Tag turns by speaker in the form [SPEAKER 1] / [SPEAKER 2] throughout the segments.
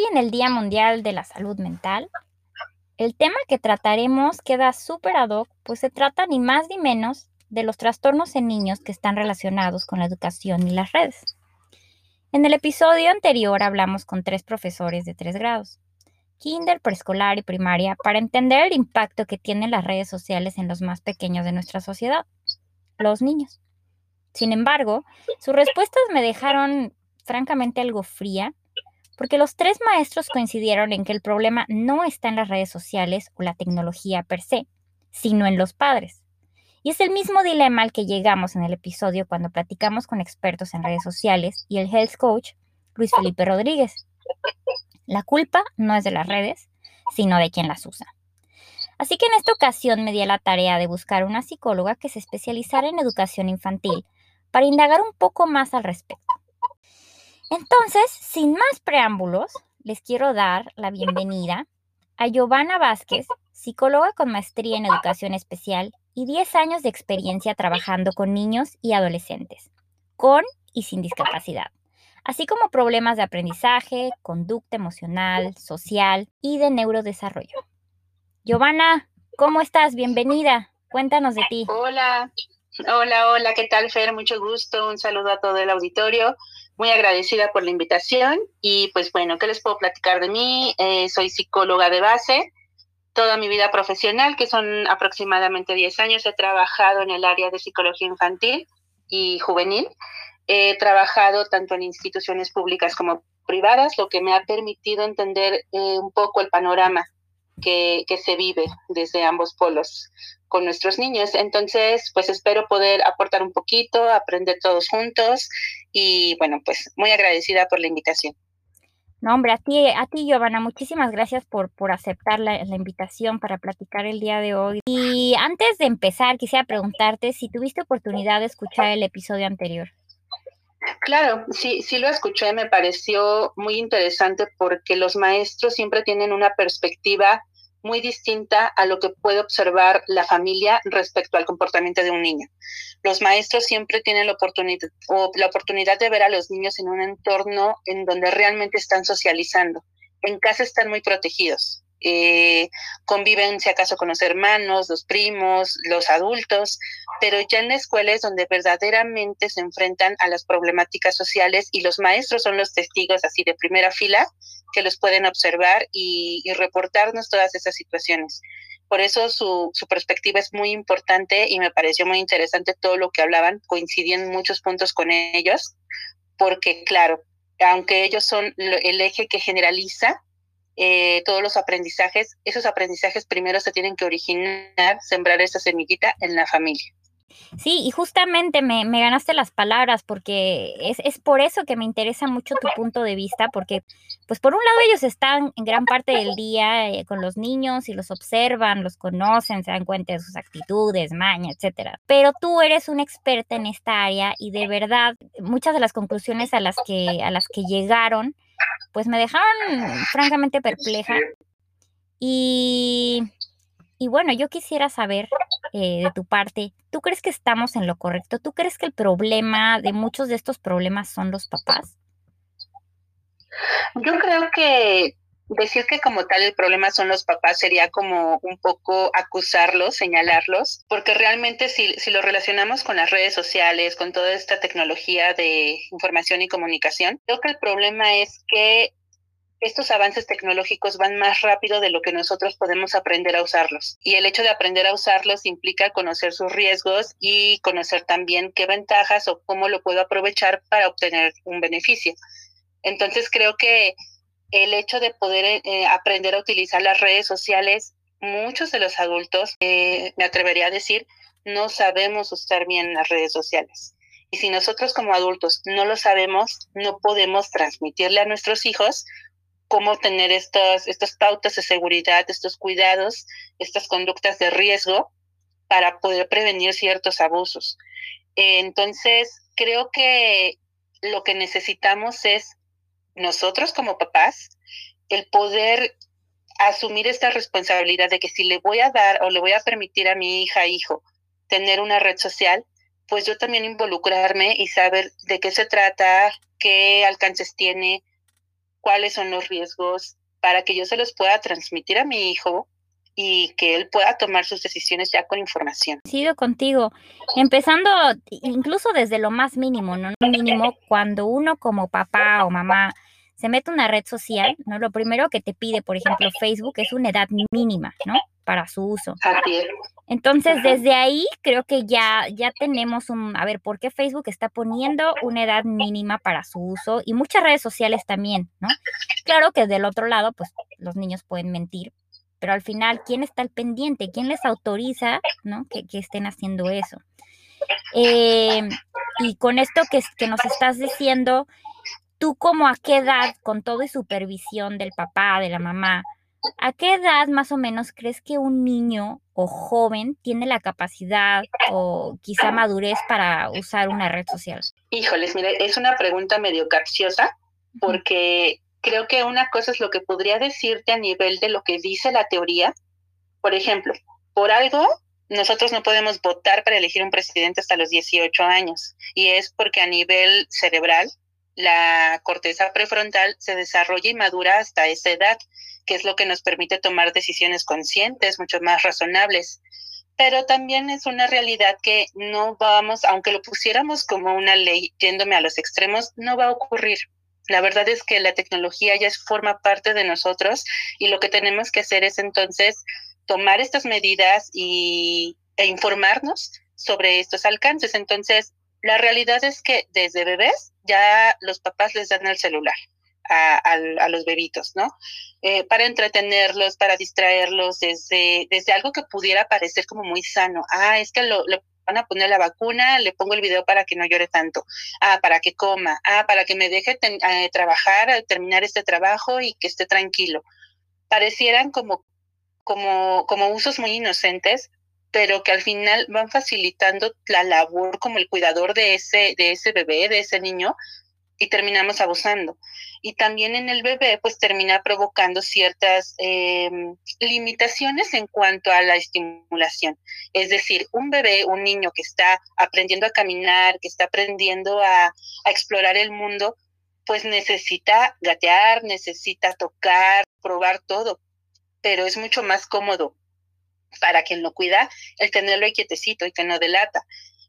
[SPEAKER 1] hoy en el Día Mundial de la Salud Mental, el tema que trataremos queda súper ad hoc, pues se trata ni más ni menos de los trastornos en niños que están relacionados con la educación y las redes. En el episodio anterior hablamos con tres profesores de tres grados, kinder, preescolar y primaria, para entender el impacto que tienen las redes sociales en los más pequeños de nuestra sociedad, los niños. Sin embargo, sus respuestas me dejaron francamente algo fría, porque los tres maestros coincidieron en que el problema no está en las redes sociales o la tecnología per se, sino en los padres. Y es el mismo dilema al que llegamos en el episodio cuando platicamos con expertos en redes sociales y el health coach Luis Felipe Rodríguez. La culpa no es de las redes, sino de quien las usa. Así que en esta ocasión me di a la tarea de buscar una psicóloga que se especializara en educación infantil para indagar un poco más al respecto. Entonces, sin más preámbulos, les quiero dar la bienvenida a Giovanna Vázquez, psicóloga con maestría en educación especial y 10 años de experiencia trabajando con niños y adolescentes, con y sin discapacidad, así como problemas de aprendizaje, conducta emocional, social y de neurodesarrollo. Giovanna, ¿cómo estás? Bienvenida. Cuéntanos de ti.
[SPEAKER 2] Hola, hola, hola, ¿qué tal, Fer? Mucho gusto. Un saludo a todo el auditorio. Muy agradecida por la invitación. Y pues bueno, ¿qué les puedo platicar de mí? Eh, soy psicóloga de base toda mi vida profesional, que son aproximadamente 10 años, he trabajado en el área de psicología infantil y juvenil. He trabajado tanto en instituciones públicas como privadas, lo que me ha permitido entender eh, un poco el panorama que, que, se vive desde ambos polos con nuestros niños. Entonces, pues espero poder aportar un poquito, aprender todos juntos y bueno, pues muy agradecida por la invitación.
[SPEAKER 1] No, hombre, a ti, a ti, Giovanna, muchísimas gracias por, por aceptar la, invitación para platicar el día de hoy. Y antes de empezar, quisiera preguntarte si tuviste oportunidad de escuchar el episodio anterior.
[SPEAKER 2] Claro, sí, sí lo escuché, me pareció muy interesante porque los maestros siempre tienen una perspectiva muy distinta a lo que puede observar la familia respecto al comportamiento de un niño. Los maestros siempre tienen la oportunidad, o la oportunidad de ver a los niños en un entorno en donde realmente están socializando. En casa están muy protegidos. Eh, conviven si acaso con los hermanos, los primos, los adultos, pero ya en la escuela es donde verdaderamente se enfrentan a las problemáticas sociales y los maestros son los testigos así de primera fila que los pueden observar y, reportarnos todas esas situaciones. Por eso su, su, perspectiva es muy importante y me pareció muy interesante todo lo que hablaban, coincidí en muchos puntos con ellos, porque claro, aunque ellos son el eje que generaliza, eh, todos los aprendizajes, esos aprendizajes primero se tienen que originar, sembrar esa semillita en la familia.
[SPEAKER 1] Sí, y justamente me, me ganaste las palabras porque es, es, por eso que me interesa mucho tu punto de vista, porque pues por un lado ellos están en gran parte del día eh, con los niños y los observan, los conocen, se dan cuenta de sus actitudes, maña, etcétera. Pero tú eres una experta en esta área y de verdad muchas de las conclusiones a las que, a las que llegaron pues me dejaron francamente perpleja. Y, y bueno, yo quisiera saber eh, de tu parte, ¿tú crees que estamos en lo correcto? ¿Tú crees que el problema de muchos de estos problemas son los papás?
[SPEAKER 2] Yo creo que decir que como tal el problema son los papás sería como un poco acusarlos, señalarlos, porque realmente si, si lo relacionamos con las redes sociales, con toda esta tecnología de información y comunicación, creo que el problema es que estos avances tecnológicos van más rápido de lo que nosotros podemos aprender a usarlos. Y el hecho de aprender a usarlos implica conocer sus riesgos y conocer también qué ventajas o cómo lo puedo aprovechar para obtener un beneficio. Entonces creo que el hecho de poder eh, aprender a utilizar las redes sociales, muchos de los adultos, eh, me atrevería a decir, no sabemos usar bien las redes sociales. Y si nosotros como adultos no lo sabemos, no podemos transmitirle a nuestros hijos cómo tener estas, estas pautas de seguridad, estos cuidados, estas conductas de riesgo para poder prevenir ciertos abusos. Entonces, creo que lo que necesitamos es nosotros como papás, el poder asumir esta responsabilidad de que si le voy a dar o le voy a permitir a mi hija, hijo, tener una red social, pues yo también involucrarme y saber de qué se trata, qué alcances tiene, cuáles son los riesgos para que yo se los pueda transmitir a mi hijo y que él pueda tomar sus decisiones ya con información.
[SPEAKER 1] Sigo contigo, empezando incluso desde lo más mínimo, ¿no? Mínimo, cuando uno como papá o mamá se mete una red social, ¿no? Lo primero que te pide, por ejemplo, Facebook es una edad mínima, ¿no? Para su uso. Entonces, desde ahí creo que ya, ya tenemos un, a ver, ¿por qué Facebook está poniendo una edad mínima para su uso? Y muchas redes sociales también, ¿no? Claro que del otro lado, pues los niños pueden mentir, pero al final, ¿quién está al pendiente? ¿Quién les autoriza, ¿no? Que, estén haciendo eso. Eh, y con esto que, que nos estás diciendo, ¿tú como a qué edad, con todo y supervisión del papá, de la mamá, a qué edad más o menos crees que un niño o joven tiene la capacidad o quizá madurez para usar una red social?
[SPEAKER 2] Híjoles, mire, es una pregunta medio capciosa porque creo que una cosa es lo que podría decirte a nivel de lo que dice la teoría. Por ejemplo, por algo nosotros no podemos votar para elegir un presidente hasta los 18 años y es porque a nivel cerebral la corteza prefrontal se desarrolla y madura hasta esa edad, que es lo que nos permite tomar decisiones conscientes, mucho más razonables. Pero también es una realidad que no vamos, aunque lo pusiéramos como una ley yéndome a los extremos, no va a ocurrir. La verdad es que la tecnología ya forma parte de nosotros y lo que tenemos que hacer es entonces tomar estas medidas y, e informarnos sobre estos alcances. Entonces, la realidad es que desde bebés ya los papás les dan el celular. A, los bebitos, ¿no? Eh, para entretenerlos, para distraerlos desde, desde algo que pudiera parecer como muy sano. Ah, es que lo, van a poner la vacuna, le pongo el video para que no llore tanto, ah, para que coma, ah, para que me deje eh, trabajar, terminar este trabajo y que esté tranquilo. Parecieran como, como, como usos muy inocentes, pero que al final van facilitando la labor como el cuidador de ese, de ese bebé, de ese niño, y terminamos abusando. Y también en el bebé, pues termina provocando ciertas em, limitaciones en cuanto a la estimulación. Es decir, un bebé, un niño que está aprendiendo a caminar, que está aprendiendo a explorar el mundo, pues necesita gatear, necesita tocar, probar todo, pero es mucho más cómodo para quien lo cuida el tenerlo ahí quietecito y que no delata.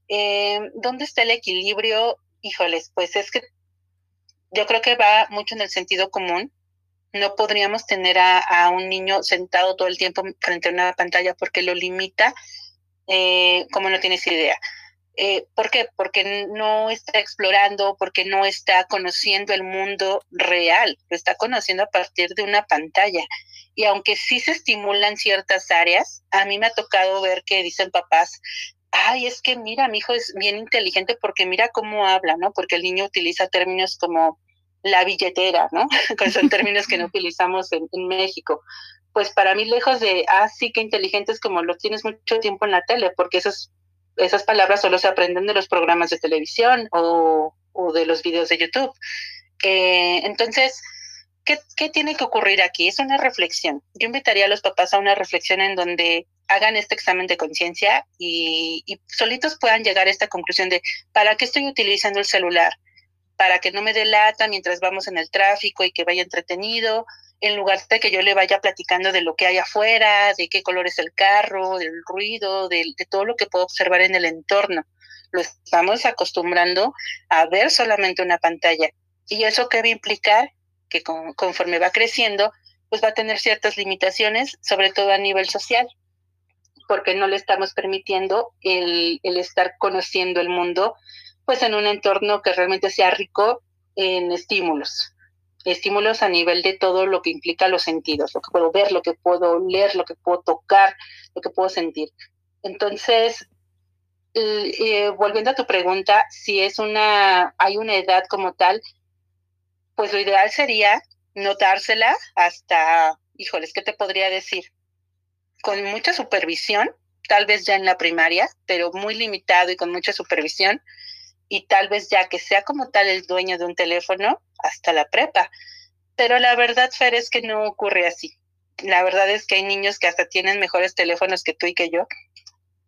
[SPEAKER 2] Em, ¿Dónde está el equilibrio? Híjoles, pues es que yo creo que va mucho en el sentido común. No podríamos tener a, un niño sentado todo el tiempo frente a una pantalla porque lo limita, eh, como no tienes idea. Eh, ¿Por qué? Porque no está explorando, porque no está conociendo el mundo real, lo está conociendo a partir de una pantalla. Y aunque sí se estimulan ciertas áreas, a mí me ha tocado ver que dicen papás, ay, es que mira, mi hijo es bien inteligente porque mira cómo habla, ¿no? Porque el niño utiliza términos como la billetera, ¿no? que son términos que no utilizamos en, México. Pues para mí, lejos de, ah, sí, qué inteligente es como lo tienes mucho tiempo en la tele, porque esas, esas palabras solo se aprenden de los programas de televisión o, de los videos de YouTube. Eh, entonces, ¿qué, ¿qué tiene que ocurrir aquí? Es una reflexión. Yo invitaría a los papás a una reflexión en donde hagan este examen de conciencia y, solitos puedan llegar a esta conclusión de, ¿para qué estoy utilizando el celular? Para que no me delata mientras vamos en el tráfico y que vaya entretenido, en lugar de que yo le vaya platicando de lo que hay afuera, de qué color es el carro, del ruido, de, todo lo que puedo observar en el entorno. Lo estamos acostumbrando a ver solamente una pantalla. ¿Y eso qué va a implicar? Que conforme va creciendo, pues va a tener ciertas limitaciones, sobre todo a nivel social porque no le estamos permitiendo el, estar conociendo el mundo, pues en un entorno que realmente sea rico en estímulos, estímulos a nivel de todo lo que implica los sentidos, lo que puedo ver, lo que puedo leer, lo que puedo tocar, lo que puedo sentir. Entonces, eh, volviendo a tu pregunta, si es una, hay una edad como tal, pues lo ideal sería notársela hasta, híjoles, ¿qué te podría decir? con mucha supervisión, tal vez ya en la primaria, pero muy limitado y con mucha supervisión, y tal vez ya que sea como tal el dueño de un teléfono hasta la prepa. Pero la verdad, Fer, es que no ocurre así. La verdad es que hay niños que hasta tienen mejores teléfonos que tú y que yo,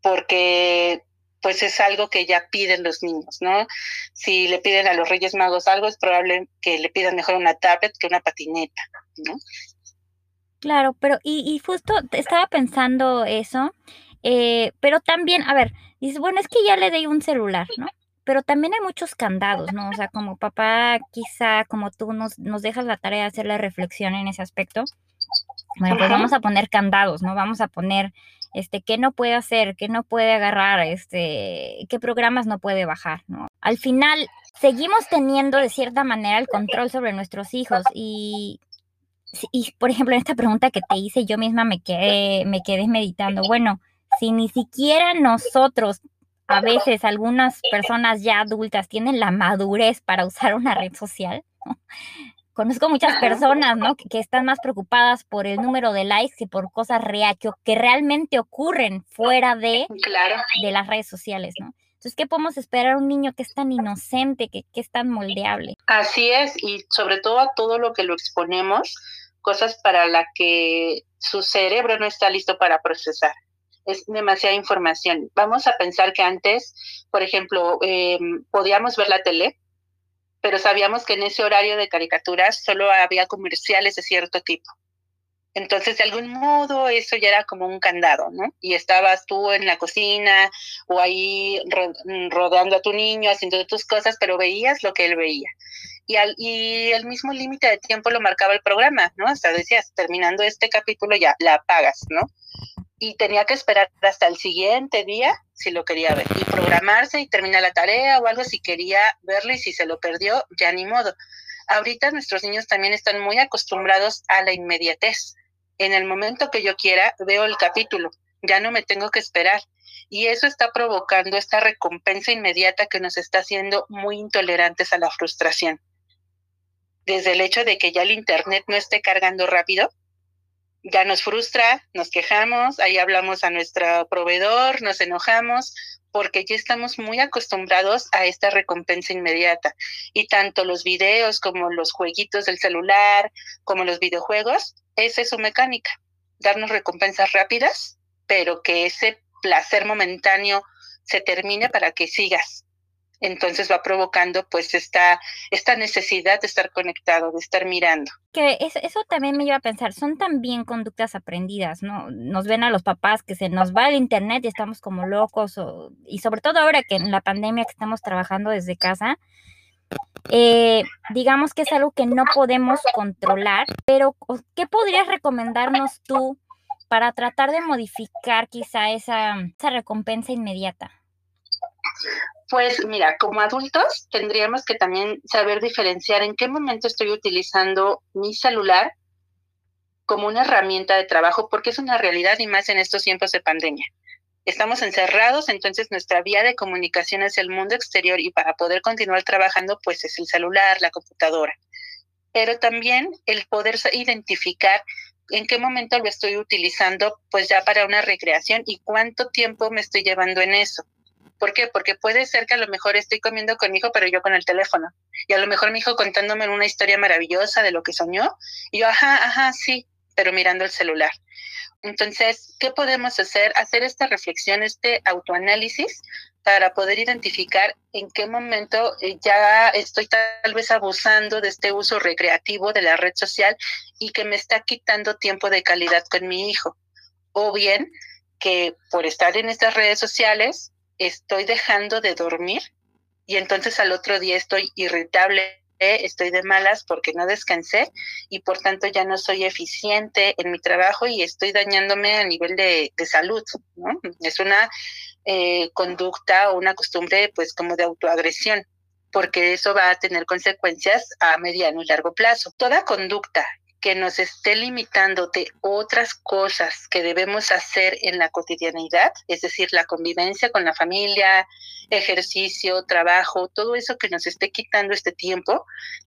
[SPEAKER 2] porque pues es algo que ya piden los niños, ¿no? Si le piden a los Reyes Magos algo, es probable que le pidan mejor una tablet que una patineta, ¿no?
[SPEAKER 1] Claro, pero y, y justo estaba pensando eso, eh, pero también, a ver, dices, bueno, es que ya le di un celular, ¿no? Pero también hay muchos candados, ¿no? O sea, como papá, quizá como tú nos, nos dejas la tarea de hacer la reflexión en ese aspecto. Bueno, pues vamos a poner candados, ¿no? Vamos a poner este, qué no puede hacer, qué no puede agarrar, este, qué programas no puede bajar, ¿no? Al final, seguimos teniendo de cierta manera el control sobre nuestros hijos y, y por ejemplo, en esta pregunta que te hice, yo misma me quedé, me quedé meditando, bueno, si ni siquiera nosotros, a veces algunas personas ya adultas tienen la madurez para usar una red social, ¿no? Conozco muchas personas, ¿no? Que, están más preocupadas por el número de likes y por cosas real, que, realmente ocurren fuera de, de las redes sociales, ¿no? Entonces, ¿qué podemos esperar a un niño que es tan inocente, que, que es tan moldeable?
[SPEAKER 2] Así es, y sobre todo a todo lo que lo exponemos, cosas para las que su cerebro no está listo para procesar. Es demasiada información. Vamos a pensar que antes, por ejemplo, eh, podíamos ver la tele, pero sabíamos que en ese horario de caricaturas solo había comerciales de cierto tipo. Entonces, de algún modo, eso ya era como un candado, ¿no? Y estabas tú en la cocina o ahí rodeando a tu niño, haciendo tus cosas, pero veías lo que él veía. Y, al, y el mismo límite de tiempo lo marcaba el programa, ¿no? Hasta decías, terminando este capítulo ya la apagas, ¿no? Y tenía que esperar hasta el siguiente día si lo quería ver y programarse y terminar la tarea o algo si quería verlo y si se lo perdió, ya ni modo. Ahorita nuestros niños también están muy acostumbrados a la inmediatez. En el momento que yo quiera, veo el capítulo, ya no me tengo que esperar. Y eso está provocando esta recompensa inmediata que nos está haciendo muy intolerantes a la frustración. Desde el hecho de que ya el Internet no esté cargando rápido, ya nos frustra, nos quejamos, ahí hablamos a nuestro proveedor, nos enojamos, porque ya estamos muy acostumbrados a esta recompensa inmediata. Y tanto los videos como los jueguitos del celular, como los videojuegos, esa es su mecánica, darnos recompensas rápidas, pero que ese placer momentáneo se termine para que sigas entonces va provocando pues esta, esta necesidad de estar conectado, de estar mirando.
[SPEAKER 1] Que eso también me lleva a pensar, son también conductas aprendidas, ¿no? Nos ven a los papás que se nos va el internet y estamos como locos, y sobre todo ahora que en la pandemia que estamos trabajando desde casa, eh, digamos que es algo que no podemos controlar, pero ¿qué podrías recomendarnos tú para tratar de modificar quizá esa, esa recompensa inmediata?
[SPEAKER 2] Pues mira, como adultos tendríamos que también saber diferenciar en qué momento estoy utilizando mi celular como una herramienta de trabajo, porque es una realidad y más en estos tiempos de pandemia. Estamos encerrados, entonces nuestra vía de comunicación es el mundo exterior y para poder continuar trabajando, pues es el celular, la computadora. Pero también el poder identificar en qué momento lo estoy utilizando, pues ya para una recreación y cuánto tiempo me estoy llevando en eso. ¿Por qué? Porque puede ser que a lo mejor estoy comiendo con mi hijo, pero yo con el teléfono. Y a lo mejor mi hijo contándome una historia maravillosa de lo que soñó. Y yo, ajá, ajá, sí, pero mirando el celular. Entonces, ¿qué podemos hacer? Hacer esta reflexión, este autoanálisis para poder identificar en qué momento eh, ya estoy tal vez abusando de este uso recreativo de la red social y que me está quitando tiempo de calidad con mi hijo. O bien que por estar en estas redes sociales estoy dejando de dormir y entonces al otro día estoy irritable, estoy de malas porque no descansé y por tanto ya no soy eficiente en mi trabajo y estoy dañándome a nivel de, salud. Es una eh, conducta o una costumbre pues como de autoagresión porque eso va a tener consecuencias a mediano y largo plazo. Toda conducta que nos esté limitando de otras cosas que debemos hacer en la cotidianidad, es decir, la convivencia con la familia, ejercicio, trabajo, todo eso que nos esté quitando este tiempo.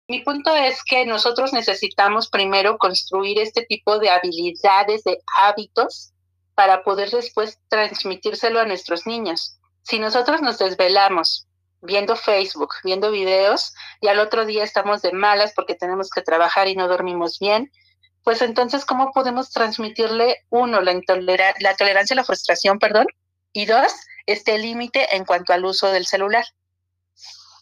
[SPEAKER 2] Mi punto es que nosotros necesitamos primero construir este tipo de habilidades, de hábitos, para poder después transmitírselo a nuestros niños. Si nosotros nos desvelamos viendo Facebook, viendo videos, y al otro día estamos de malas porque tenemos que trabajar y no dormimos bien, pues entonces, ¿cómo podemos transmitirle, uno, la, la tolerancia a la frustración, perdón, y dos, este límite en cuanto al uso del celular.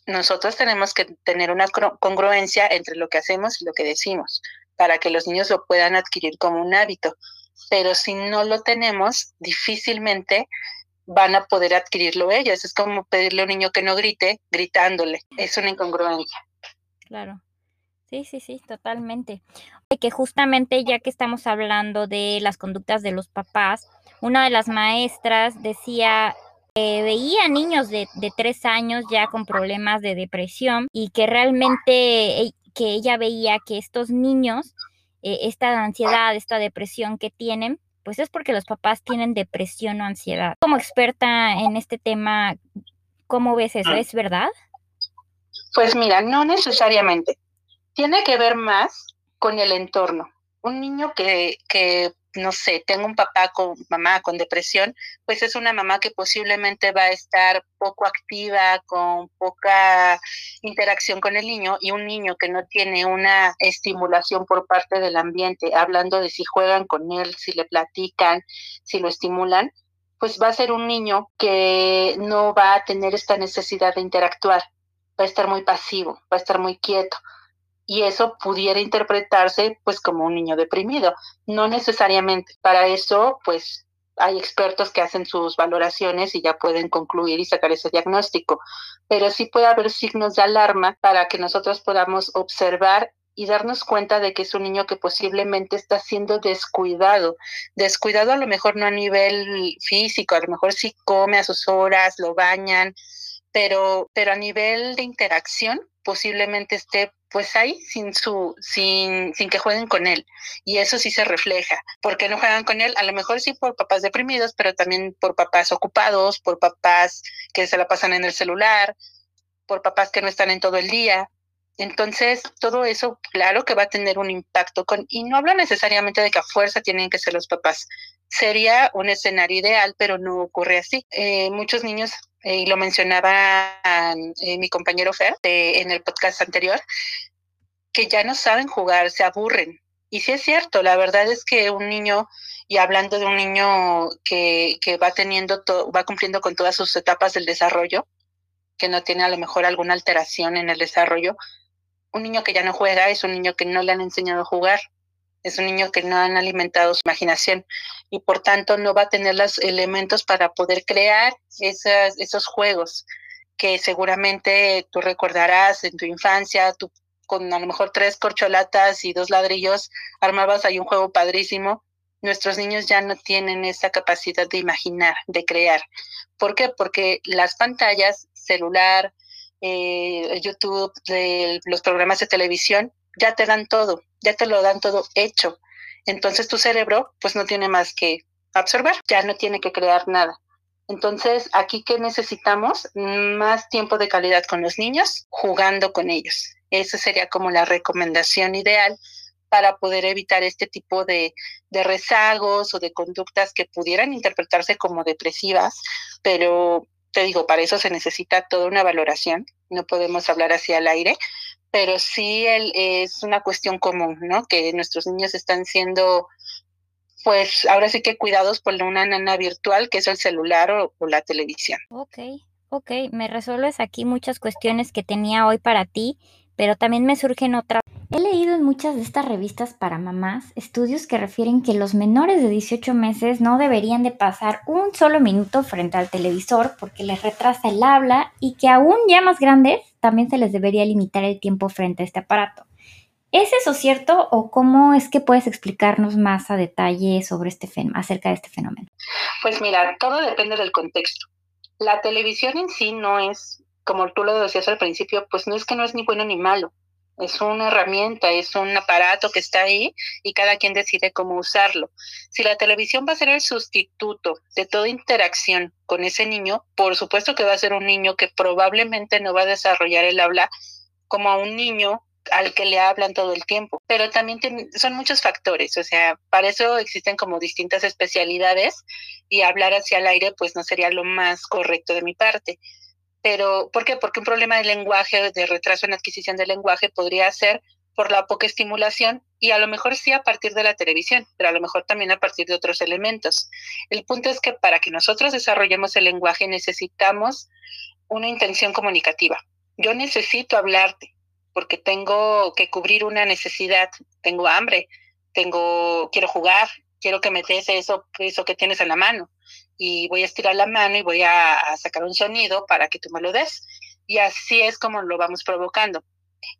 [SPEAKER 2] Nosotros tenemos que tener una congruencia entre lo que hacemos y lo que decimos para que los niños lo puedan adquirir como un hábito. Pero si no lo tenemos, difícilmente van a poder adquirirlo ellos. Es como pedirle a un niño que no grite gritándole. Es una incongruencia.
[SPEAKER 1] Claro. Sí, sí, sí, totalmente. Que justamente ya que estamos hablando de las conductas de los papás, una de las maestras decía que veía niños de, de tres años ya con problemas de depresión y que realmente que ella veía que estos niños, eh, esta ansiedad, esta depresión que tienen, pues es porque los papás tienen depresión o ansiedad. Como experta en este tema, ¿cómo ves eso? ¿Es verdad?
[SPEAKER 2] Pues mira, no necesariamente tiene que ver más con el entorno. Un niño que, que no sé, tengo un papá con mamá con depresión, pues es una mamá que posiblemente va a estar poco activa, con poca interacción con el niño y un niño que no tiene una estimulación por parte del ambiente, hablando de si juegan con él, si le platican, si lo estimulan, pues va a ser un niño que no va a tener esta necesidad de interactuar, va a estar muy pasivo, va a estar muy quieto y eso pudiera interpretarse pues como un niño deprimido. No necesariamente. Para eso pues hay expertos que hacen sus valoraciones y ya pueden concluir y sacar ese diagnóstico. Pero sí puede haber signos de alarma para que nosotros podamos observar y darnos cuenta de que es un niño que posiblemente está siendo descuidado. Descuidado a lo mejor no a nivel físico, a lo mejor sí come a sus horas, lo bañan, pero, pero a nivel de interacción posiblemente esté pues ahí sin su sin sin que jueguen con él. Y eso sí se refleja porque no juegan con él a lo mejor sí por papás deprimidos pero también por papás ocupados por papás que se la pasan en el celular por papás que no están en todo el día. Entonces todo eso claro que va a tener un impacto con y no hablo necesariamente de que a fuerza tienen que ser los papás. Sería un escenario ideal pero no ocurre así. Eh, muchos niños eh, y lo mencionaba eh, mi compañero Fer en el podcast anterior, que ya no saben jugar, se aburren. Y sí es cierto, la verdad es que un niño, y hablando de un niño que, que va teniendo, va cumpliendo con todas sus etapas del desarrollo, que no tiene a lo mejor alguna alteración en el desarrollo, un niño que ya no juega es un niño que no le han enseñado a jugar es un niño que no han alimentado su imaginación y por tanto no va a tener los elementos para poder crear esas, esos juegos que seguramente tú recordarás en tu infancia, tú con a lo mejor tres corcholatas y dos ladrillos armabas ahí un juego padrísimo. Nuestros niños ya no tienen esa capacidad de imaginar, de crear. ¿Por qué? Porque las pantallas, celular, eh, YouTube, los programas de televisión, ya te dan todo, ya te lo dan todo hecho. Entonces tu cerebro pues no tiene más que absorber, ya no tiene que crear nada. Entonces, aquí que necesitamos más tiempo de calidad con los niños, jugando con ellos. Esa sería como la recomendación ideal para poder evitar este tipo de, de, rezagos o de conductas que pudieran interpretarse como depresivas, pero te digo, para eso se necesita toda una valoración, no podemos hablar así al aire, pero sí es una cuestión común, ¿no? Que nuestros niños están siendo, pues ahora sí que cuidados por una nana virtual, que es el celular o, o la televisión.
[SPEAKER 1] Ok, ok, me resuelves aquí muchas cuestiones que tenía hoy para ti, pero también me surgen otras. He leído en muchas de estas revistas para mamás estudios que refieren que los menores de 18 meses no deberían de pasar un solo minuto frente al televisor porque les retrasa el habla y que aún ya más grandes también se les debería limitar el tiempo frente a este aparato. ¿Es eso cierto o cómo es que puedes explicarnos más a detalle sobre este acerca de este fenómeno?
[SPEAKER 2] Pues mira, todo depende del contexto. La televisión en sí no es, como tú lo decías al principio, pues no es que no es ni bueno ni malo es una herramienta, es un aparato que está ahí y cada quien decide cómo usarlo. Si la televisión va a ser el sustituto de toda interacción con ese niño, por supuesto que va a ser un niño que probablemente no va a desarrollar el habla como a un niño al que le hablan todo el tiempo. Pero también son muchos factores, o sea, para eso existen como distintas especialidades y hablar hacia el aire pues no sería lo más correcto de mi parte pero ¿por qué? Porque un problema de lenguaje, de retraso en adquisición del lenguaje podría ser por la poca estimulación y a lo mejor sí a partir de la televisión, pero a lo mejor también a partir de otros elementos. El punto es que para que nosotros desarrollemos el lenguaje necesitamos una intención comunicativa. Yo necesito hablarte porque tengo que cubrir una necesidad, tengo hambre, tengo quiero jugar, quiero que me des eso, eso que tienes en la mano y voy a estirar la mano y voy a, sacar un sonido para que tú me lo des. Y así es como lo vamos provocando.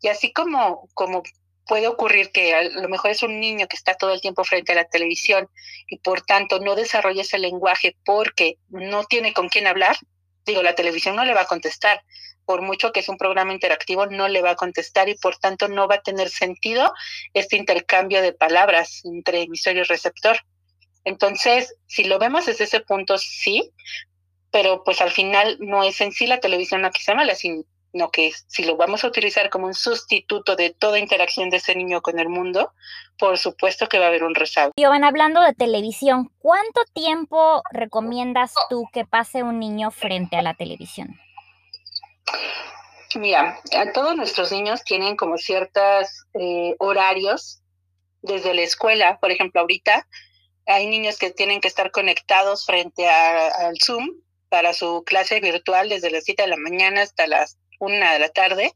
[SPEAKER 2] Y así como, como puede ocurrir que a lo mejor es un niño que está todo el tiempo frente a la televisión y por tanto no desarrolla ese lenguaje porque no tiene con quién hablar, digo, la televisión no le va a contestar. Por mucho que es un programa interactivo, no le va a contestar y por tanto no va a tener sentido este intercambio de palabras entre emisor y receptor. Entonces, si lo vemos desde ese punto, sí, pero pues al final no es en sí la televisión la que se mala, sino que si lo vamos a utilizar como un sustituto de toda interacción de ese niño con el mundo, por supuesto que va a haber un rezago.
[SPEAKER 1] Iván, hablando de televisión, ¿cuánto tiempo recomiendas tú que pase un niño frente a la televisión?
[SPEAKER 2] Mira, todos nuestros niños tienen como ciertos eh, horarios desde la escuela, por ejemplo, ahorita hay niños que tienen que estar conectados frente al Zoom para su clase virtual desde las 7 de la mañana hasta las 1 de la tarde.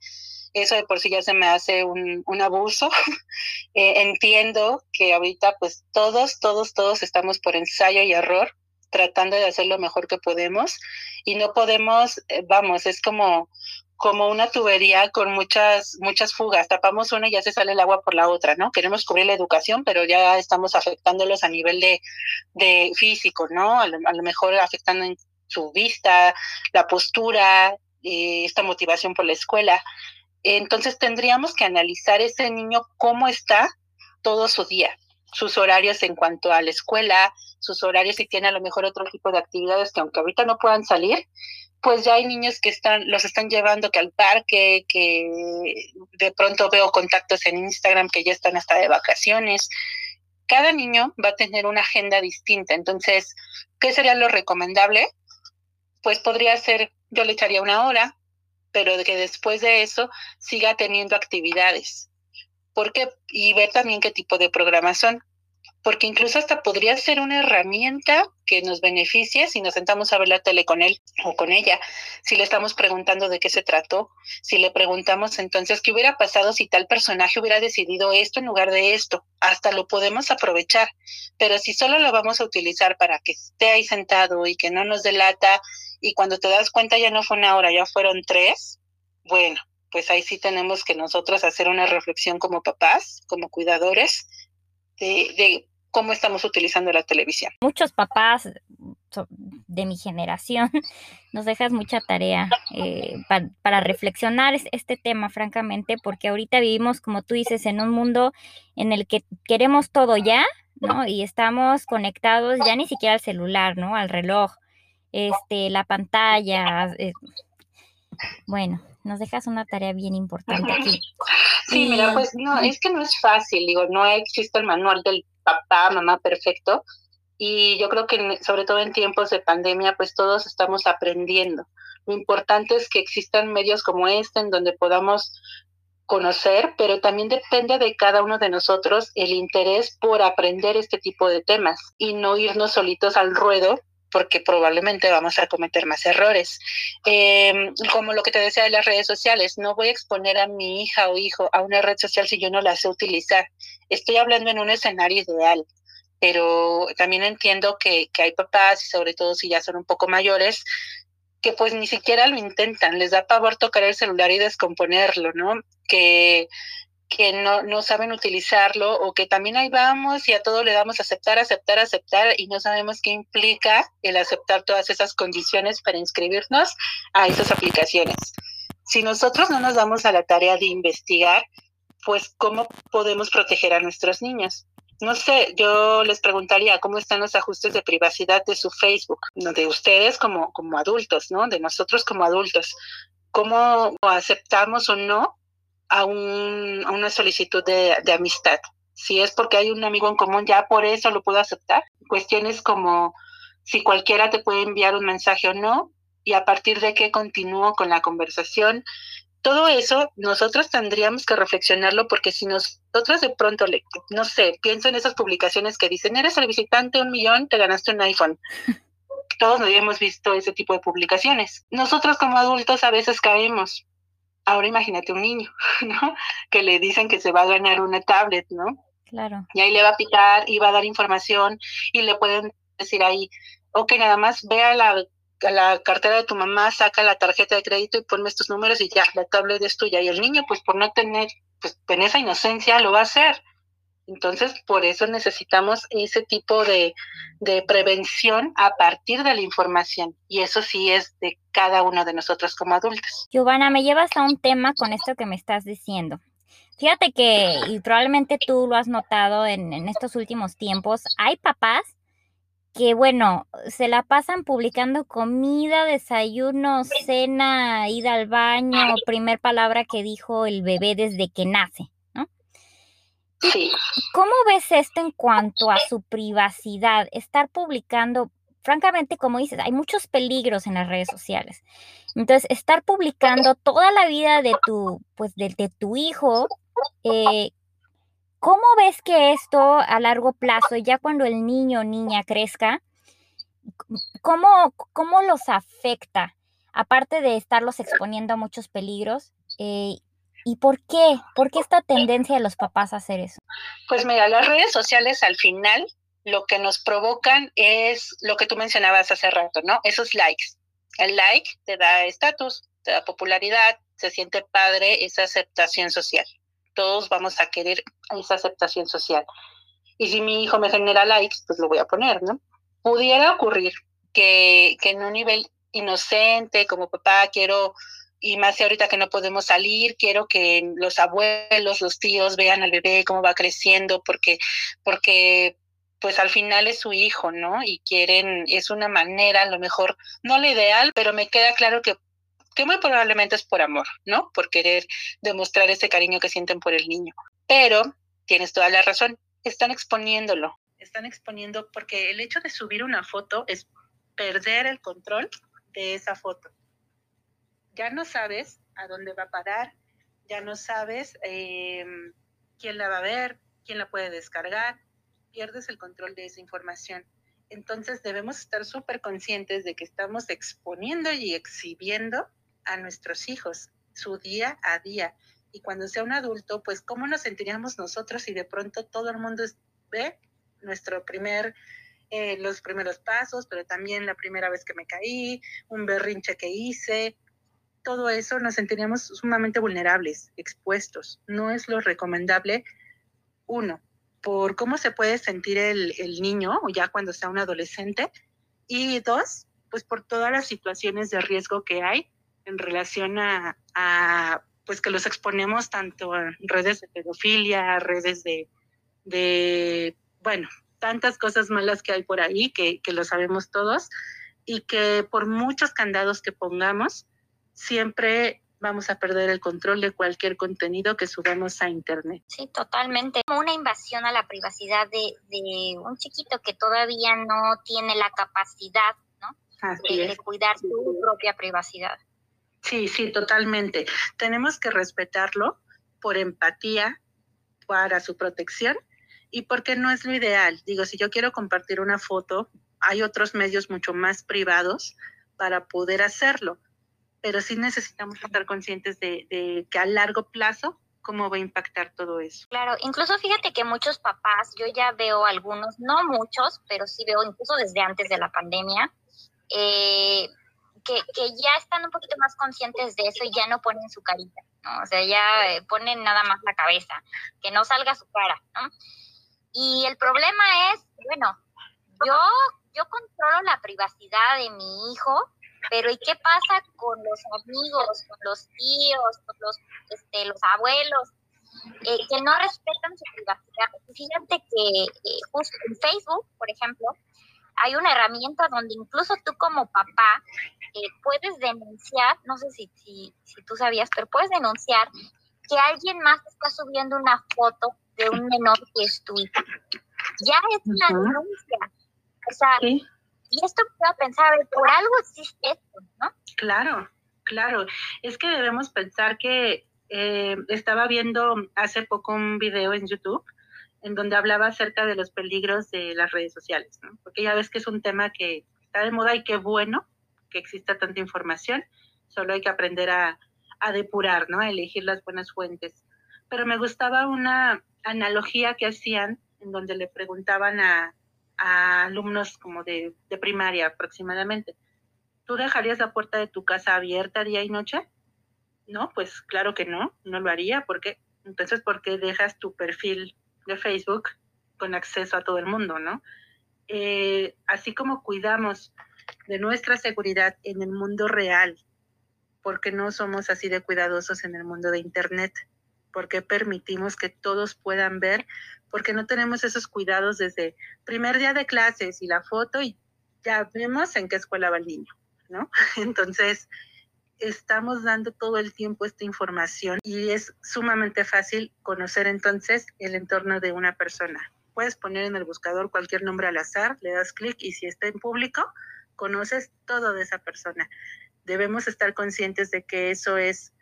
[SPEAKER 2] Eso de por sí ya se me hace un, abuso. eh, entiendo que ahorita pues todos, todos, todos estamos por ensayo y error tratando de hacer lo mejor que podemos y no podemos, eh, vamos, es como como una tubería con muchas, muchas fugas. Tapamos una y ya se sale el agua por la otra, ¿no? Queremos cubrir la educación, pero ya estamos afectándolos a nivel de, de físico, ¿no? A lo, mejor afectando en su vista, la postura, eh, esta motivación por la escuela. Entonces tendríamos que analizar ese niño cómo está todo su día, sus horarios en cuanto a la escuela, sus horarios si tiene a lo mejor otro tipo de actividades que aunque ahorita no puedan salir, pues ya hay niños que están, los están llevando que al parque, que de pronto veo contactos en Instagram que ya están hasta de vacaciones. Cada niño va a tener una agenda distinta. Entonces, ¿qué sería lo recomendable? Pues podría ser, yo le echaría una hora, pero que después de eso siga teniendo actividades. Porque, y ver también qué tipo de programas son porque incluso hasta podría ser una herramienta que nos beneficie si nos sentamos a ver la tele con él o con ella, si le estamos preguntando de qué se trató, si le preguntamos entonces qué hubiera pasado si tal personaje hubiera decidido esto en lugar de esto, hasta lo podemos aprovechar, pero si solo lo vamos a utilizar para que esté ahí sentado y que no nos delata y cuando te das cuenta ya no fue una hora, ya fueron tres, bueno, pues ahí sí tenemos que nosotros hacer una reflexión como papás, como cuidadores, de, de cómo estamos utilizando la televisión.
[SPEAKER 1] Muchos papás de mi generación nos dejas mucha tarea eh, para, reflexionar este tema, francamente, porque ahorita vivimos, como tú dices, en un mundo en el que queremos todo ya, ¿no? Y estamos conectados ya ni siquiera al celular, ¿no? Al reloj, este, la pantalla. Eh, bueno, nos dejas una tarea bien importante aquí.
[SPEAKER 2] Sí, mira, pues no, es que no es fácil, digo, no existe el manual del papá, mamá perfecto. Y yo creo que sobre todo en tiempos de pandemia, pues todos estamos aprendiendo. Lo importante es que existan medios como este en donde podamos conocer, pero también depende de cada uno de nosotros el interés por aprender este tipo de temas y no irnos solitos al ruedo porque probablemente vamos a cometer más errores. Eh, como lo que te decía de las redes sociales, no voy a exponer a mi hija o hijo a una red social si yo no la sé utilizar. Estoy hablando en un escenario ideal, pero también entiendo que, que hay papás, y sobre todo si ya son un poco mayores, que pues ni siquiera lo intentan, les da pavor tocar el celular y descomponerlo, ¿no? Que que no, no saben utilizarlo o que también ahí vamos y a todo le damos aceptar, aceptar, aceptar y no sabemos qué implica el aceptar todas esas condiciones para inscribirnos a esas aplicaciones. Si nosotros no nos damos a la tarea de investigar, pues cómo podemos proteger a nuestros niños. No sé, yo les preguntaría cómo están los ajustes de privacidad de su Facebook, de ustedes como, como adultos, ¿no? De nosotros como adultos. ¿Cómo aceptamos o no a, un, a una solicitud de, de, amistad. Si es porque hay un amigo en común, ya por eso lo puedo aceptar. Cuestiones como si cualquiera te puede enviar un mensaje o no, y a partir de qué continúo con la conversación. todo eso nosotros tendríamos que reflexionarlo porque si nosotros de pronto, le, no sé, pienso en esas publicaciones que dicen, eres el visitante un millón, te ganaste un iPhone. Todos habíamos visto ese tipo de publicaciones. Nosotros como adultos a veces caemos. Ahora imagínate un niño, ¿no? Que le dicen que se va a ganar una tablet, ¿no?
[SPEAKER 1] Claro.
[SPEAKER 2] Y ahí le va a picar y va a dar información y le pueden decir ahí, ok, nada más vea la la cartera de tu mamá, saca la tarjeta de crédito y ponme estos números y ya, la tablet es tuya. Y el niño, pues por no tener, pues en esa inocencia lo va a hacer. Entonces, por eso necesitamos ese tipo de, prevención a partir de la información. Y eso sí es de cada uno de nosotros como adultos.
[SPEAKER 1] Giovanna, me llevas a un tema con esto que me estás diciendo. Fíjate que, y probablemente tú lo has notado en, en estos últimos tiempos, hay papás que bueno, se la pasan publicando comida, desayuno, cena, ida al baño, primer palabra que dijo el bebé desde que nace.
[SPEAKER 2] Sí.
[SPEAKER 1] ¿Cómo ves esto en cuanto a su privacidad? Estar publicando, francamente, como dices, hay muchos peligros en las redes sociales. Entonces, estar publicando toda la vida de tu, pues, de, de tu hijo, eh, ¿Cómo ves que esto a largo plazo, ya cuando el niño o niña crezca, cómo, cómo los afecta? Aparte de estarlos exponiendo a muchos peligros, eh, ¿y por qué? ¿Por qué esta tendencia de los papás a hacer eso?
[SPEAKER 2] Pues mira, las redes sociales al final lo que nos provocan es lo que tú mencionabas hace rato, ¿no? Esos likes. El like te da estatus, te da popularidad, se siente padre esa aceptación social todos vamos a querer esa aceptación social. Y si mi hijo me genera likes, pues lo voy a poner, ¿no? Pudiera ocurrir que, que en un nivel inocente, como papá, quiero, y más si ahorita que no podemos salir, quiero que los abuelos, los tíos vean al bebé cómo va creciendo, porque, porque pues al final es su hijo, ¿no? Y quieren, es una manera, a lo mejor, no la ideal, pero me queda claro que que muy probablemente es por amor, ¿no? Por querer demostrar ese cariño que sienten por el niño. Pero tienes toda la razón, están exponiéndolo. Están exponiendo porque el hecho de subir una foto es perder el control de esa foto. Ya no sabes a dónde va a parar, ya no sabes em, quién la va a ver, quién la puede descargar, pierdes el control de esa información. Entonces debemos estar súper conscientes de que estamos exponiendo y exhibiendo a nuestros hijos, su día a día. Y cuando sea un adulto, pues cómo nos sentiríamos nosotros si de pronto todo el mundo ve nuestro primer, eh, los primeros pasos, pero también la primera vez que me caí, un berrinche que hice, todo eso nos sentiríamos sumamente vulnerables, expuestos. No es lo recomendable, uno, por cómo se puede sentir el, niño ya cuando sea un adolescente, y dos, pues por todas las situaciones de riesgo que hay en relación a, pues que los exponemos tanto en redes de pedofilia, redes de, bueno, tantas cosas malas que hay por ahí que lo sabemos todos y que por muchos candados que pongamos, siempre vamos a perder el control de cualquier contenido que subamos a Internet.
[SPEAKER 1] Sí, totalmente. Una invasión a la privacidad de, de un chiquito que todavía no tiene la capacidad ¿no? de, cuidar su propia privacidad.
[SPEAKER 2] Sí, sí, totalmente. Tenemos que respetarlo por empatía, para su protección y porque no es lo ideal. Digo, si yo quiero compartir una foto, hay otros medios mucho más privados para poder hacerlo, pero sí necesitamos estar conscientes de, que a largo plazo cómo va a impactar todo eso.
[SPEAKER 1] Claro, incluso fíjate que muchos papás, yo ya veo algunos, no muchos, pero sí veo incluso desde antes de la pandemia, eh, que, que, ya están un poquito más conscientes de eso y ya no ponen su carita, ¿no? O sea, ya eh, ponen nada más la cabeza, que no salga su cara, ¿no? Y el problema es, bueno, yo, yo controlo la privacidad de mi hijo, pero ¿y qué pasa con los amigos, con los tíos, con los, este, los abuelos, eh, que no respetan su privacidad? Fíjate que eh, justo en Facebook, por ejemplo, hay una herramienta donde incluso tú como papá eh, puedes denunciar, no sé si, si, si tú sabías, pero puedes denunciar que alguien más está subiendo una foto de un menor que es tu hijo. Ya es una denuncia. O sea, y esto puedo pensar, por algo existe esto, ¿no?
[SPEAKER 2] Claro, Claro, es que debemos pensar que eh, estaba viendo hace poco un video en YouTube en donde hablaba acerca de los peligros de las redes sociales, ¿no? porque ya ves que es un tema que está de moda y qué bueno que exista tanta información, solo hay que aprender a, a depurar, ¿no? a elegir las buenas fuentes. Pero me gustaba una analogía que hacían en donde le preguntaban a, a alumnos como de, de primaria aproximadamente, ¿tú dejarías la puerta de tu casa abierta día y noche? No, pues claro que no, no lo haría. ¿Por qué? Entonces, ¿por qué dejas tu perfil de Facebook con acceso a todo el mundo, no? Eh, así como cuidamos de nuestra seguridad en el mundo real, porque no somos así de cuidadosos en el mundo de Internet? Porque permitimos que todos puedan ver? Porque no tenemos esos cuidados desde primer día de clases y la foto y ya vemos en qué escuela va el niño, ¿no? Entonces, estamos dando todo el tiempo esta información y es sumamente fácil conocer entonces el entorno de una persona. Puedes poner en el buscador cualquier nombre al azar, le das clic y si está en público, conoces todo de esa persona. Debemos estar conscientes de que eso es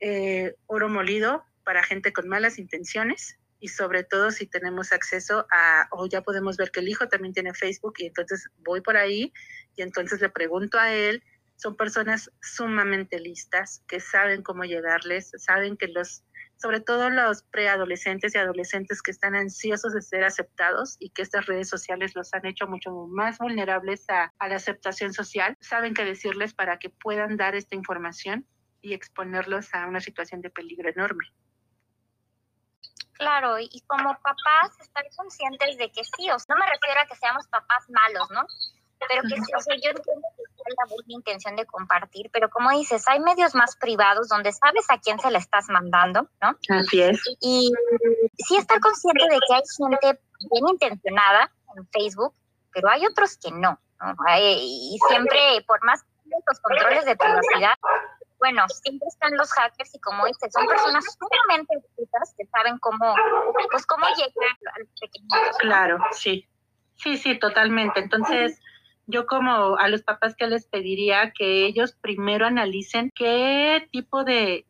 [SPEAKER 2] eh, oro molido para gente con malas intenciones y sobre todo si tenemos acceso a, o ya podemos ver que el hijo también tiene Facebook y entonces voy por ahí y entonces le pregunto a él son personas sumamente listas, que saben cómo llegarles, saben que los, sobre todo los preadolescentes y adolescentes que están ansiosos de ser aceptados y que estas redes sociales los han hecho mucho más vulnerables a, a la aceptación social, saben qué decirles para que puedan dar esta información y exponerlos a una situación de peligro enorme.
[SPEAKER 1] Claro, y como papás estar conscientes de que sí, o sea, no me refiero a que seamos papás malos, ¿no? Pero que, o sea, yo entiendo que la buena intención de compartir, pero como dices, hay medios más privados donde sabes a quién se le estás mandando, ¿no?
[SPEAKER 2] Así es.
[SPEAKER 1] Y sí estar consciente de que hay gente bien intencionada en Facebook, pero hay otros que no, ¿no? Y siempre, por más los controles de privacidad, bueno, siempre están los hackers y como dices, son personas sumamente astutas que saben cómo, pues cómo llegar al pequeño.
[SPEAKER 2] Claro, sí. Sí, sí, totalmente. Entonces, yo como a los papás que les pediría que ellos primero analicen qué tipo de,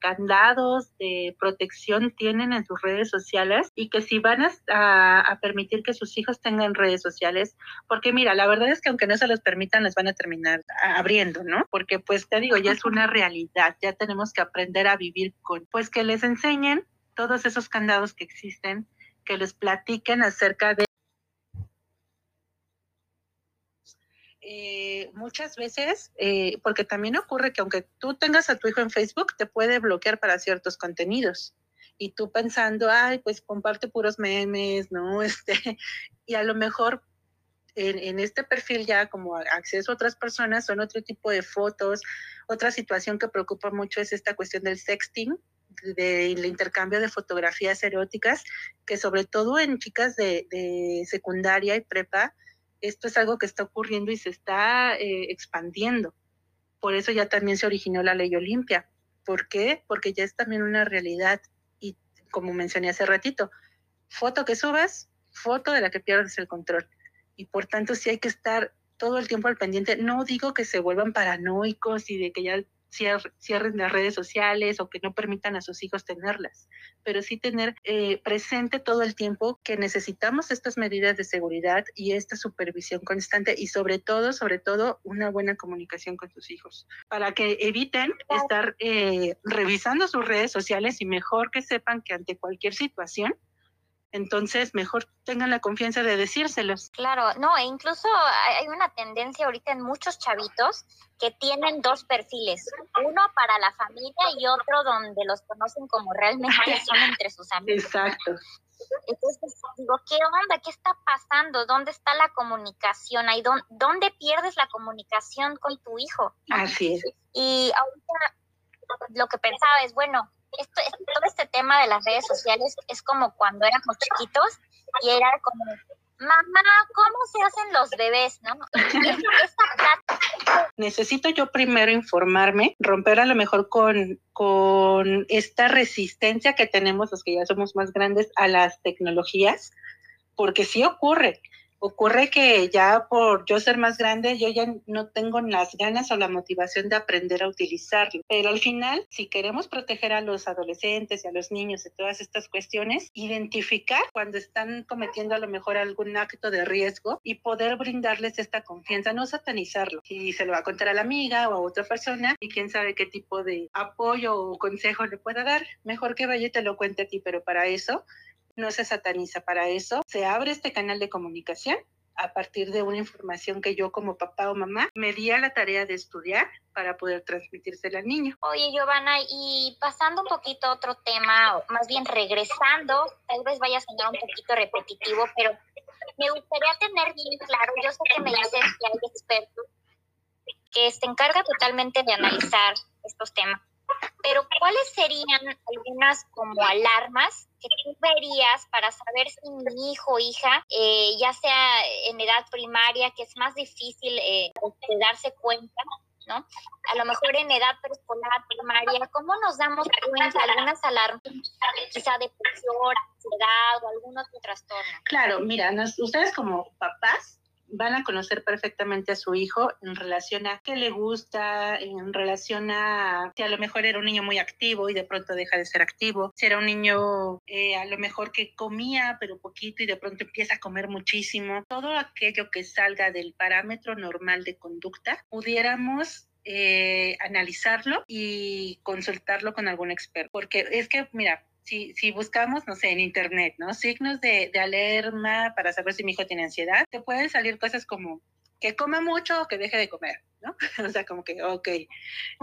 [SPEAKER 2] candados de protección tienen en sus redes sociales y que si van a, permitir que sus hijos tengan redes sociales, porque mira, la verdad es que aunque no se los permitan, les van a terminar abriendo, ¿no? Porque pues te digo, ya es una realidad, ya tenemos que aprender a vivir con, pues que les enseñen todos esos candados que existen, que les platiquen acerca de Eh, muchas veces, eh, porque también ocurre que aunque tú tengas a tu hijo en Facebook, te puede bloquear para ciertos contenidos. Y tú pensando, ay, pues comparte puros memes, ¿no? Este, y a lo mejor en, este perfil ya como acceso a otras personas son otro tipo de fotos. Otra situación que preocupa mucho es esta cuestión del sexting, del intercambio de fotografías eróticas, que sobre todo en chicas de secundaria y prepa, esto es algo que está ocurriendo y se está eh, expandiendo. Por eso ya también se originó la ley Olimpia. ¿Por qué? Porque ya es también una realidad y como mencioné hace ratito, foto que subas, foto de la que pierdes el control. Y por tanto sí hay que estar todo el tiempo al pendiente. No digo que se vuelvan paranoicos y de que ya cierren las redes sociales o que no permitan a sus hijos tenerlas, pero sí tener eh, presente todo el tiempo que necesitamos estas medidas de seguridad y esta supervisión constante y sobre todo, sobre todo, una buena comunicación con sus hijos para que eviten estar eh, revisando sus redes sociales y mejor que sepan que ante cualquier situación entonces, mejor tengan la confianza de decírselos.
[SPEAKER 1] Claro, no, e incluso hay una tendencia ahorita en muchos chavitos que tienen dos perfiles, uno para la familia y otro donde los conocen como realmente son entre sus amigos.
[SPEAKER 2] Exacto.
[SPEAKER 1] Entonces digo, ¿qué onda? ¿Qué está pasando? ¿Dónde está la comunicación? Ahí, ¿Dónde pierdes la comunicación con tu hijo?
[SPEAKER 2] Así es.
[SPEAKER 1] Y ahorita lo que pensaba es, bueno, esto, todo este tema de las redes sociales es como cuando éramos chiquitos y era como, mamá, ¿cómo se hacen los bebés? ¿no?
[SPEAKER 2] Necesito yo primero informarme, romper a lo mejor con, con esta resistencia que tenemos los que ya somos más grandes a las tecnologías, porque sí ocurre. Ocurre que ya por yo ser más grande, yo ya no tengo las ganas o la motivación de aprender a utilizarlo. Pero al final, si queremos proteger a los adolescentes y a los niños de todas estas cuestiones, identificar cuando están cometiendo a lo mejor algún acto de riesgo y poder brindarles esta confianza, no satanizarlo. Y se lo va a contar a la amiga o a otra persona y quién sabe qué tipo de apoyo o consejo le pueda dar. Mejor que vaya y te lo cuente a ti, pero para eso no se sataniza para eso, se abre este canal de comunicación a partir de una información que yo como papá o mamá me di a la tarea de estudiar para poder transmitírsela al niño.
[SPEAKER 1] Oye, Giovanna, y pasando un poquito a otro tema, o más bien regresando, tal vez vaya a sonar un poquito repetitivo, pero me gustaría tener bien claro, yo sé que me dices que hay expertos que se encarga totalmente de analizar estos temas, pero ¿cuáles serían algunas como alarmas que tú verías para saber si mi hijo o hija, eh, ya sea en edad primaria, que es más difícil eh, darse cuenta, ¿no? A lo mejor en edad preescolar, primaria, ¿cómo nos damos cuenta algunas alarmas, quizá depresión, ansiedad o algún otro trastorno?
[SPEAKER 2] Claro, mira, ustedes como papás van a conocer perfectamente a su hijo en relación a qué le gusta, en relación a si a lo mejor era un niño muy activo y de pronto deja de ser activo, si era un niño eh, a lo mejor que comía pero poquito y de pronto empieza a comer muchísimo, todo aquello que salga del parámetro normal de conducta, pudiéramos eh, analizarlo y consultarlo con algún experto. Porque es que, mira, si, buscamos, no sé, en internet, ¿no? Signos de, de alarma para saber si mi hijo tiene ansiedad, te pueden salir cosas como que coma mucho o que deje de comer, ¿no? o sea, como que, ok.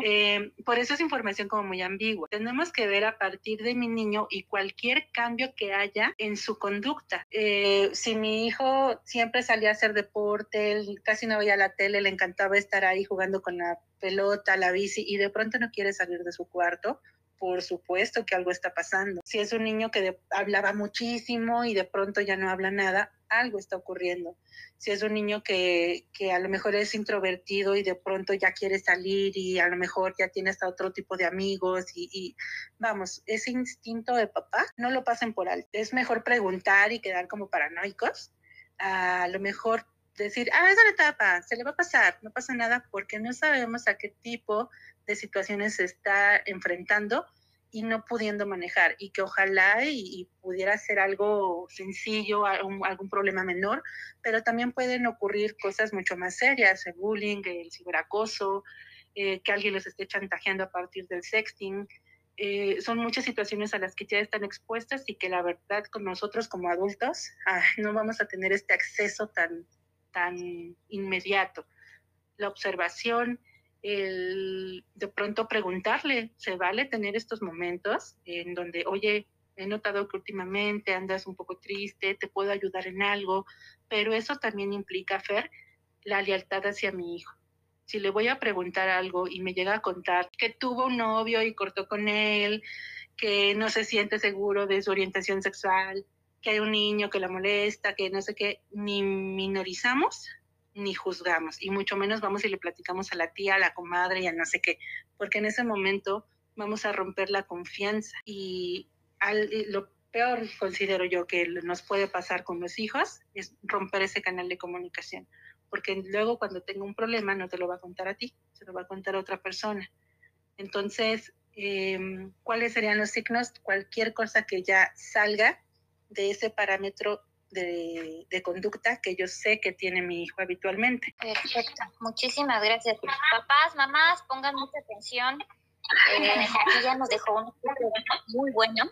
[SPEAKER 2] Eh, por eso es información como muy ambigua. Tenemos que ver a partir de mi niño y cualquier cambio que haya en su conducta. Eh, si mi hijo siempre salía a hacer deporte, él casi no veía la tele, le encantaba estar ahí jugando con la pelota, la bici, y de pronto no quiere salir de su cuarto, por supuesto que algo está pasando. Si es un niño que hablaba muchísimo y de pronto ya no habla nada, algo está ocurriendo. Si es un niño que, que, a lo mejor es introvertido y de pronto ya quiere salir y a lo mejor ya tiene hasta otro tipo de amigos y, vamos, ese instinto de papá no lo pasen por alto. Es mejor preguntar y quedar como paranoicos. A lo mejor decir, ah, es una etapa, se le va a pasar, no pasa nada, porque no sabemos a qué tipo de situaciones se está enfrentando y no pudiendo manejar y que ojalá y, pudiera ser algo sencillo, algún, algún, problema menor, pero también pueden ocurrir cosas mucho más serias, el bullying, el ciberacoso, eh, que alguien los esté chantajeando a partir del sexting. Eh, son muchas situaciones a las que ya están expuestas y que la verdad con nosotros como adultos ah, no vamos a tener este acceso tan, tan inmediato. La observación, el de pronto preguntarle, ¿se vale tener estos momentos en donde, oye, he notado que últimamente andas un poco triste, te puedo ayudar en algo, pero eso también implica, Fer, la lealtad hacia mi hijo. Si le voy a preguntar algo y me llega a contar que tuvo un novio y cortó con él, que no se siente seguro de su orientación sexual, que hay un niño que la molesta, que no sé qué, ni minorizamos ni juzgamos, y mucho menos vamos y le platicamos a la tía, a la comadre y a no sé qué, porque en ese momento vamos a romper la confianza. Y lo peor, considero yo, que nos puede pasar con los hijos es romper ese canal de comunicación, porque luego cuando tenga un problema no te lo va a contar a ti, se lo va a contar a otra persona. Entonces, em, ¿cuáles serían los signos? Cualquier cosa que ya salga de ese parámetro de, conducta que yo sé que tiene mi hijo habitualmente.
[SPEAKER 1] Perfecto, muchísimas gracias. Papás, mamás, pongan mucha atención. Eh, aquí ya nos dejó un muy buenos.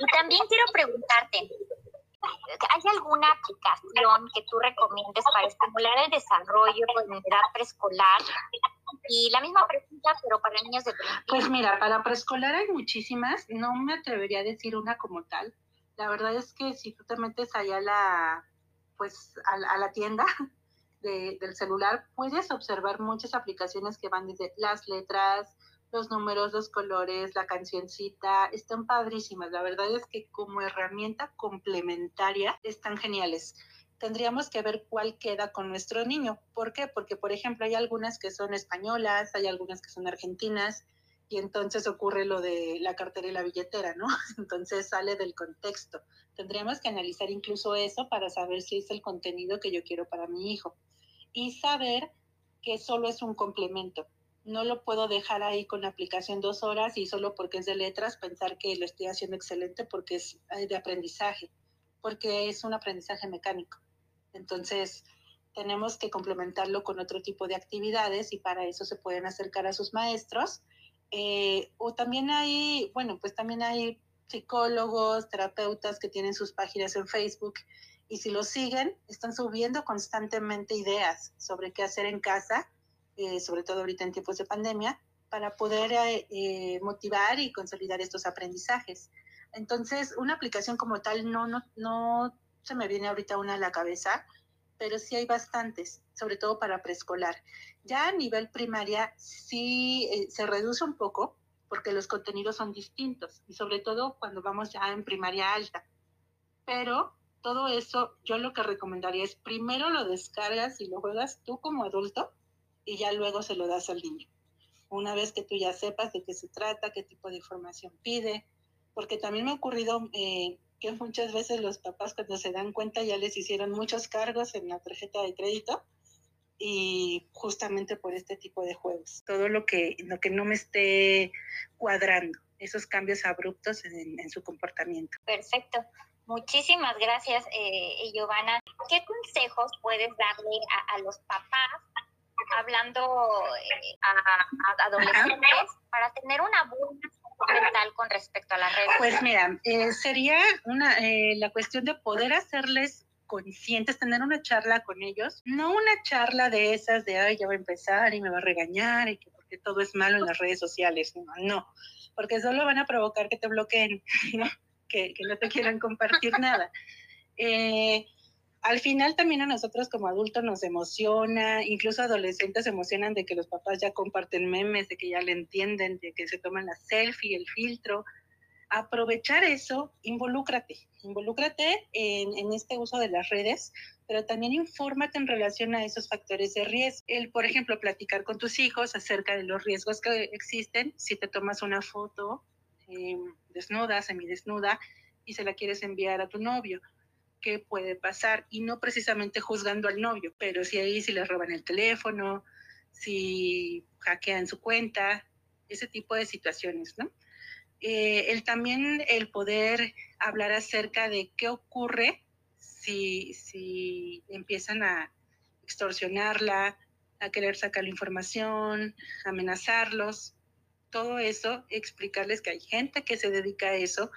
[SPEAKER 1] Y también quiero preguntarte, ¿hay alguna aplicación que tú recomiendes para estimular el desarrollo en edad preescolar? Y la misma pregunta, pero para niños de
[SPEAKER 2] Pues mira, para preescolar hay muchísimas, no me atrevería a decir una como tal, la verdad es que si tú te metes allá a la, pues, a, la tienda del celular, puedes observar muchas aplicaciones que van desde las letras, los números, los colores, la cancioncita, están padrísimas. La verdad es que como herramienta complementaria están geniales. Tendríamos que ver cuál queda con nuestro niño. ¿Por qué? Porque, por ejemplo, hay algunas que son españolas, hay algunas que son argentinas, y entonces ocurre lo de la cartera y la billetera, ¿no? Entonces sale del contexto. Tendríamos que analizar incluso eso para saber si es el contenido que yo quiero para mi hijo y saber que solo es un complemento. No lo puedo dejar ahí con la aplicación dos horas y solo porque es de letras pensar que lo estoy haciendo excelente porque es de aprendizaje, porque es un aprendizaje mecánico. Entonces, tenemos que complementarlo con otro tipo de actividades y para eso se pueden acercar a sus maestros. Eh, o también hay, bueno, pues también hay psicólogos, terapeutas que tienen sus páginas en Facebook y si lo siguen, están subiendo constantemente ideas sobre qué hacer en casa, eh, sobre todo ahorita en tiempos de pandemia, para poder eh, motivar y consolidar estos aprendizajes. Entonces, una aplicación como tal no, no, no se me viene ahorita una a la cabeza, pero sí hay bastantes, sobre todo para preescolar. Ya a nivel primaria sí eh, se reduce un poco porque los contenidos son distintos y sobre todo cuando vamos ya en primaria alta. Pero todo eso yo lo que recomendaría es primero lo descargas y lo juegas tú como adulto y ya luego se lo das al niño. Una vez que tú ya sepas de qué se trata, qué tipo de información pide, porque también me ha ocurrido eh, que muchas veces los papás cuando se dan cuenta ya les hicieron muchos cargos en la tarjeta de crédito y justamente por este tipo de juegos. Todo lo que, lo que no me esté cuadrando, esos cambios abruptos en, su comportamiento.
[SPEAKER 1] Perfecto. Muchísimas gracias, eh, Giovanna. ¿Qué consejos puedes darle a, los papás hablando eh, a, adolescentes para tener una buena mental con respecto a las redes?
[SPEAKER 2] Pues mira, eh, sería una eh, la cuestión de poder hacerles conscientes, tener una charla con ellos, no una charla de esas de, ay, ya voy a empezar y me va a regañar y que porque todo es malo en las redes sociales, no, no porque solo van a provocar que te bloqueen, ¿no? Que, que no te quieran compartir nada. Eh, al final también a nosotros como adultos nos emociona, incluso adolescentes se emocionan de que los papás ya comparten memes, de que ya le entienden, de que se toman la selfie, el filtro. Aprovechar eso, involúcrate, involúcrate en, en este uso de las redes, pero también infórmate en relación a esos factores de riesgo. El, por ejemplo, platicar con tus hijos acerca de los riesgos que existen si te tomas una foto eh, desnuda, semidesnuda, y se la quieres enviar a tu novio qué puede pasar y no precisamente juzgando al novio, pero si ahí si le roban el teléfono, si hackean su cuenta, ese tipo de situaciones, ¿no? Eh, el también el poder hablar acerca de qué ocurre si, si empiezan a extorsionarla, a querer sacar la información, amenazarlos, todo eso, explicarles que hay gente que se dedica a eso,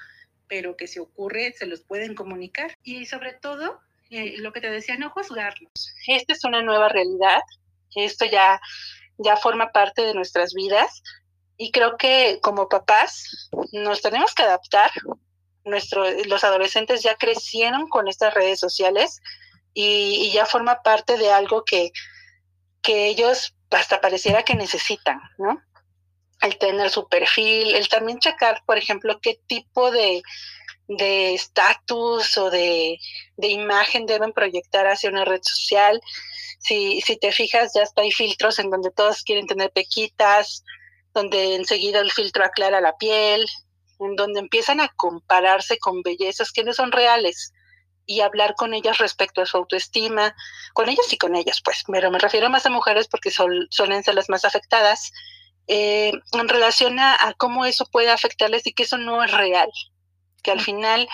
[SPEAKER 2] pero que si ocurre se los pueden comunicar. Y sobre todo, eh, lo que te decía, no juzgarlos. Esta es una nueva realidad, esto ya, ya forma parte de nuestras vidas y creo que como papás nos tenemos que adaptar. Nuestro, los adolescentes ya crecieron con estas redes sociales y, ya forma parte de algo que, que ellos hasta pareciera que necesitan, ¿no? el tener su perfil, el también checar, por ejemplo, qué tipo de estatus o de, imagen deben proyectar hacia una red social. Si, si te fijas, ya está hay filtros en donde todos quieren tener pequitas, donde enseguida el filtro aclara la piel, en donde empiezan a compararse con bellezas que no son reales y hablar con ellas respecto a su autoestima, con ellas y con ellas, pues, pero me refiero más a mujeres porque son, suelen ser las más afectadas eh, en relación a, cómo eso puede afectarles y que eso no es real, que al final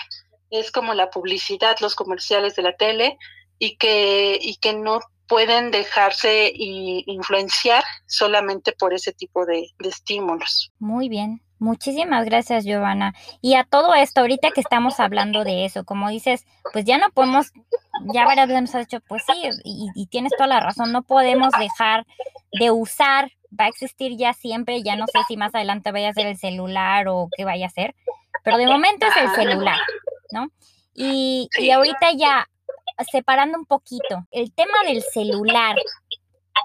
[SPEAKER 2] es como la publicidad, los comerciales de la tele y que, y que no pueden dejarse influenciar solamente por ese tipo de, de estímulos.
[SPEAKER 1] Muy bien, Muchísimas gracias, Giovanna. Y a todo esto, ahorita que estamos hablando de eso, como dices, pues ya no podemos, ya varias veces nos has dicho, pues sí, y, y, tienes toda la razón, no podemos dejar de usar va a existir ya siempre, ya no sé si más adelante vaya a ser el celular o qué vaya a ser, pero de momento es el celular, ¿no? Y, y ahorita ya, separando un poquito, el tema del celular,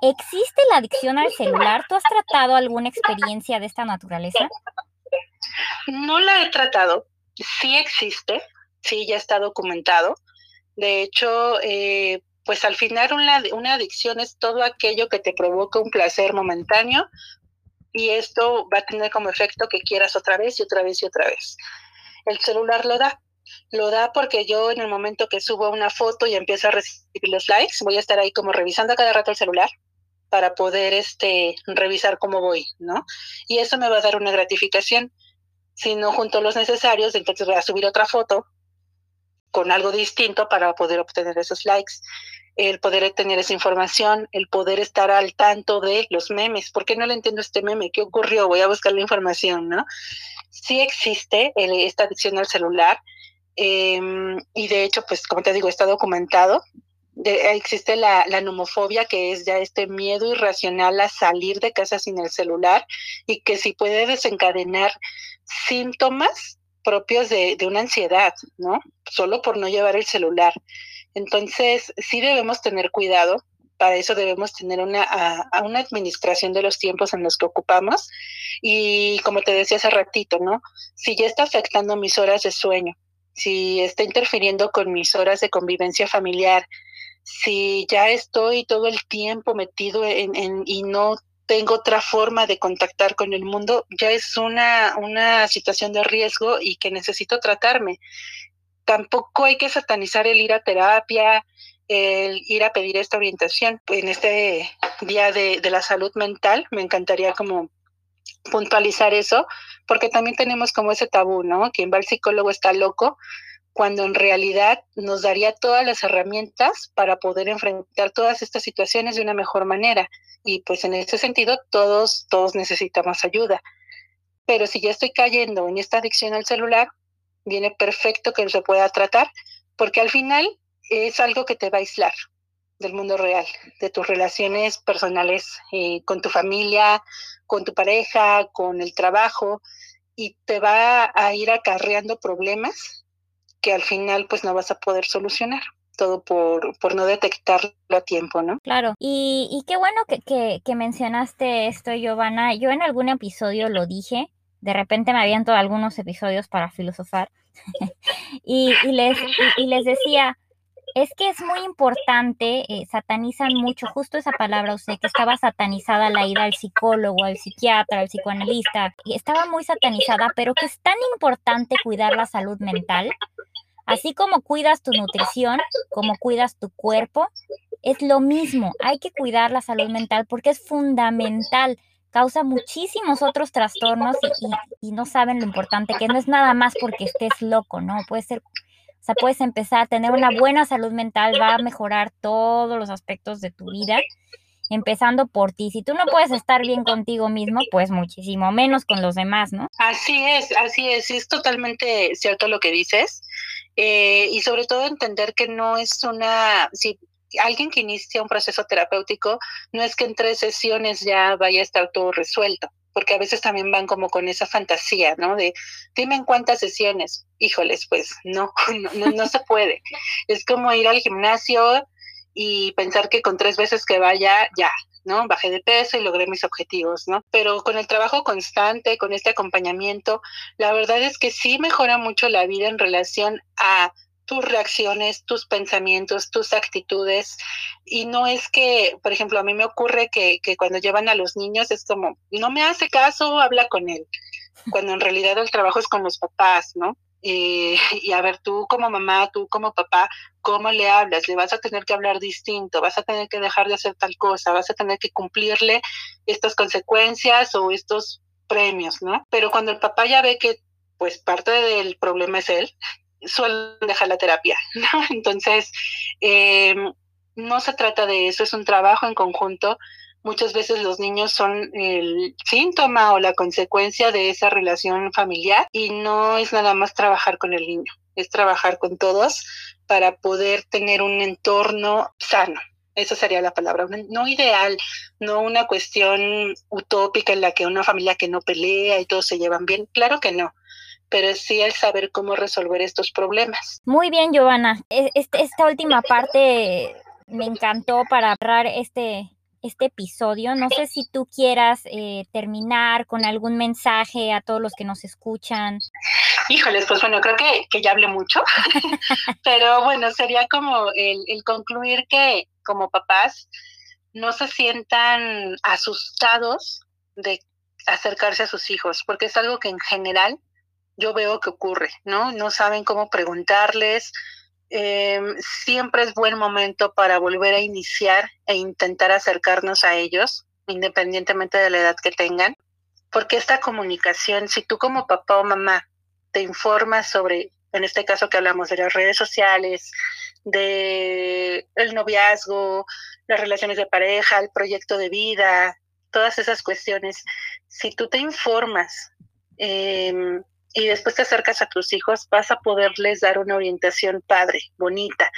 [SPEAKER 1] ¿existe la adicción al celular? ¿Tú has tratado alguna experiencia de esta naturaleza?
[SPEAKER 3] No la he tratado, sí existe, sí ya está documentado. De hecho, eh, pues al final una, una adicción es todo aquello que te provoca un placer momentáneo
[SPEAKER 2] y esto va a tener como efecto que quieras otra vez y otra vez y otra vez. El celular lo da. Lo da porque yo en el momento que subo una foto y empiezo a recibir los likes, voy a estar ahí como revisando a cada rato el celular para poder este, revisar cómo voy, ¿no? Y eso me va a dar una gratificación. Si no junto los necesarios, entonces voy a subir otra foto con algo distinto para poder obtener esos likes el poder tener esa información, el poder estar al tanto de los memes. ¿Por qué no le entiendo este meme? ¿Qué ocurrió? Voy a buscar la información, ¿no? Sí existe esta adicción al celular em, y de hecho, pues como te digo, está documentado. existe la, la nomofobia, que es ya este miedo irracional a salir de casa sin el celular y que sí puede desencadenar síntomas propios de, de una ansiedad, ¿no? Solo por no llevar el celular. Entonces, sí debemos tener cuidado. Para eso debemos tener una, una administración de los tiempos en los que ocupamos. Y como te decía hace ratito, ¿no? Si ya está afectando mis horas de sueño, si está interfiriendo con mis horas de convivencia familiar, si ya estoy todo el tiempo metido en, y no tengo otra forma de contactar con el mundo, ya es una, una situación de riesgo y que necesito tratarme tampoco hay que satanizar el ir a terapia, el ir a pedir esta orientación. En este día de, la salud mental, me encantaría como puntualizar eso, porque también tenemos como ese tabú, ¿no? Quien va al psicólogo está loco, cuando en realidad nos daría todas las herramientas para poder enfrentar todas estas situaciones de una mejor manera. Y pues en ese sentido, todos, todos necesitamos ayuda. Pero si ya estoy cayendo en esta adicción al celular, viene perfecto que se pueda tratar, porque al final es algo que te va a aislar del mundo real, de tus relaciones personales eh, con tu familia, con tu pareja, con el trabajo, y te va a ir acarreando problemas que al final pues no vas a poder solucionar todo por, por no detectarlo a tiempo, ¿no?
[SPEAKER 1] Claro, y, y qué bueno que, que, mencionaste esto, Giovanna. Yo en algún episodio lo dije, de repente me aviento algunos episodios para filosofar y, les, y, les decía, es que es muy importante, eh, satanizan mucho, justo esa palabra usted, que estaba satanizada la ida al psicólogo, al psiquiatra, al psicoanalista, y estaba muy satanizada, pero que es tan importante cuidar la salud mental, así como cuidas tu nutrición, como cuidas tu cuerpo, es lo mismo, hay que cuidar la salud mental porque es fundamental causa muchísimos otros trastornos y, no saben lo importante que no es nada más porque estés loco, ¿no? Puede ser, o sea, puedes empezar a tener una buena salud mental, va a mejorar todos los aspectos de tu vida, empezando por ti. Si tú no puedes estar bien contigo mismo, pues muchísimo menos con los demás, ¿no?
[SPEAKER 2] Así es, así es, es totalmente cierto lo que dices. Eh, y sobre todo entender que no es una, si alguien que inicia un proceso terapéutico no es que en tres sesiones ya vaya a estar todo resuelto, porque a veces también van como con esa fantasía, ¿no? De dime en cuántas sesiones. Híjoles, pues no, no, no se puede. Es como ir al gimnasio y pensar que con tres veces que vaya, ya, ¿no? Bajé de peso y logré mis objetivos, ¿no? Pero con el trabajo constante, con este acompañamiento, la verdad es que sí mejora mucho la vida en relación a tus reacciones, tus pensamientos, tus actitudes. Y no es que, por ejemplo, a mí me ocurre que, que cuando llevan a los niños es como, no me hace caso, habla con él, cuando en realidad el trabajo es con los papás, ¿no? Eh, y a ver, tú como mamá, tú como papá, ¿cómo le hablas? Le vas a tener que hablar distinto, vas a tener que dejar de hacer tal cosa, vas a tener que cumplirle estas consecuencias o estos premios, ¿no? Pero cuando el papá ya ve que pues parte del problema es él, suelen dejar la terapia, ¿no? Entonces, eh, no se trata de eso, es un trabajo en conjunto. Muchas veces los niños son el síntoma o la consecuencia de esa relación familiar y no es nada más trabajar con el niño, es trabajar con todos para poder tener un entorno sano. Esa sería la palabra, no ideal, no una cuestión utópica en la que una familia que no pelea y todos se llevan bien, claro que no, pero sí el saber cómo resolver estos problemas.
[SPEAKER 1] Muy bien, Giovanna. E, este, esta última parte me encantó para cerrar este, este episodio. No sé si tú quieras eh, terminar con algún mensaje a todos los que nos escuchan.
[SPEAKER 2] Híjoles, pues bueno, creo que, que ya hablé mucho, pero bueno, sería como el, el concluir que como papás no se sientan asustados de acercarse a sus hijos, porque es algo que en general yo veo que ocurre, ¿no? No saben cómo preguntarles. Em, siempre es buen momento para volver a iniciar e intentar acercarnos a ellos, independientemente de la edad que tengan, porque esta comunicación, si tú como papá o mamá te informas sobre, en este caso que hablamos de las redes sociales, de el noviazgo, las relaciones de pareja, el proyecto de vida, todas esas cuestiones, si tú te informas em, y después te acercas a tus hijos, vas a poderles dar una orientación padre, bonita.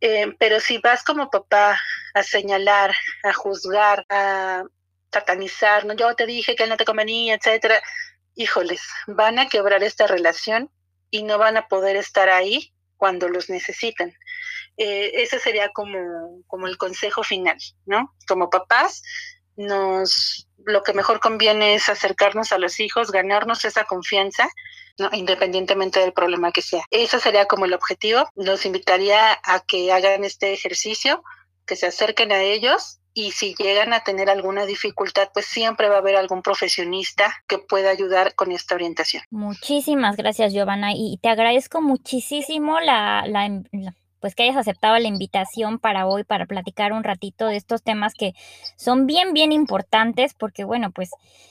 [SPEAKER 2] Em, pero si vas como papá a señalar, a juzgar, a satanizar, no, yo te dije que él no te convenía, etcétera, híjoles, van a quebrar esta relación y no van a poder estar ahí cuando los necesitan. Eh, ese sería como, como el consejo final, ¿no? Como papás, nos lo que mejor conviene es acercarnos a los hijos, ganarnos esa confianza, ¿no? independientemente del problema que sea. Ese sería como el objetivo. Los invitaría a que hagan este ejercicio, que se acerquen a ellos y si llegan a tener alguna dificultad, pues siempre va a haber algún profesionista que pueda ayudar con esta orientación.
[SPEAKER 1] Muchísimas gracias, Giovanna, y te agradezco muchísimo la, la, pues que hayas aceptado la invitación para hoy para platicar un ratito de estos temas que son bien, bien importantes porque bueno, pues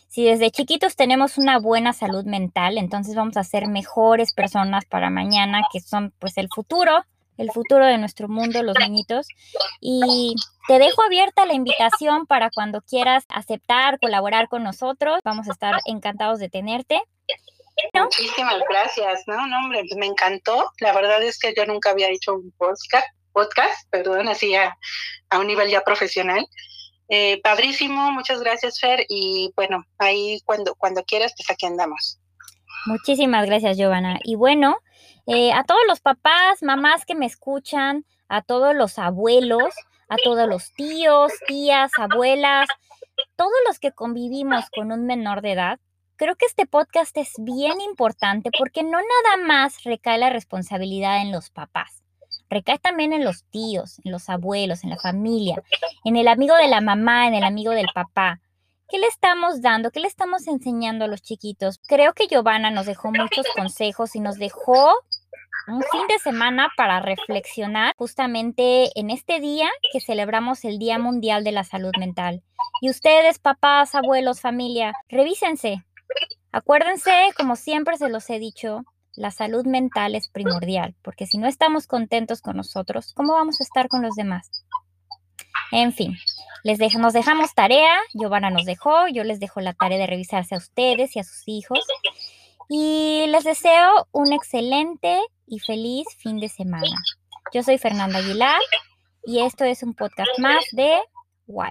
[SPEAKER 1] si desde chiquitos tenemos una buena salud mental, entonces vamos a ser mejores personas para mañana, que son pues el futuro, el futuro de nuestro mundo, los niñitos. Y te dejo abierta la invitación para cuando quieras aceptar, colaborar con nosotros. Vamos a estar encantados de tenerte.
[SPEAKER 2] Muchísimas gracias, no, no, hombre, pues me encantó. La verdad es que yo nunca había hecho un podcast, podcast, perdón, así a, un nivel ya profesional. Eh, padrísimo, muchas gracias, Fer, y bueno, ahí cuando, cuando quieras, pues aquí andamos.
[SPEAKER 1] Muchísimas gracias, Giovanna. Y bueno, eh, a todos los papás, mamás que me escuchan, a todos los abuelos, a todos los tíos, tías, abuelas, todos los que convivimos con un menor de edad, Creo que este podcast es bien importante porque no nada más recae la responsabilidad en los papás, recae también en los tíos, en los abuelos, en la familia, en el amigo de la mamá, en el amigo del papá. ¿Qué le estamos dando? ¿Qué le estamos enseñando a los chiquitos? Creo que Giovanna nos dejó muchos consejos y nos dejó un fin de semana para reflexionar justamente en este día que celebramos el Día Mundial de la Salud Mental. Y ustedes, papás, abuelos, familia, revísense, Acuérdense, como siempre se los he dicho, la salud mental es primordial, porque si no estamos contentos con nosotros, ¿cómo vamos a estar con los demás? En fin, les nos dejamos tarea, Giovanna nos dejó, yo les dejo la tarea de revisarse a ustedes y a sus hijos. Y les deseo un excelente y feliz fin de semana. Yo soy Fernanda Aguilar y esto es un podcast más de Why.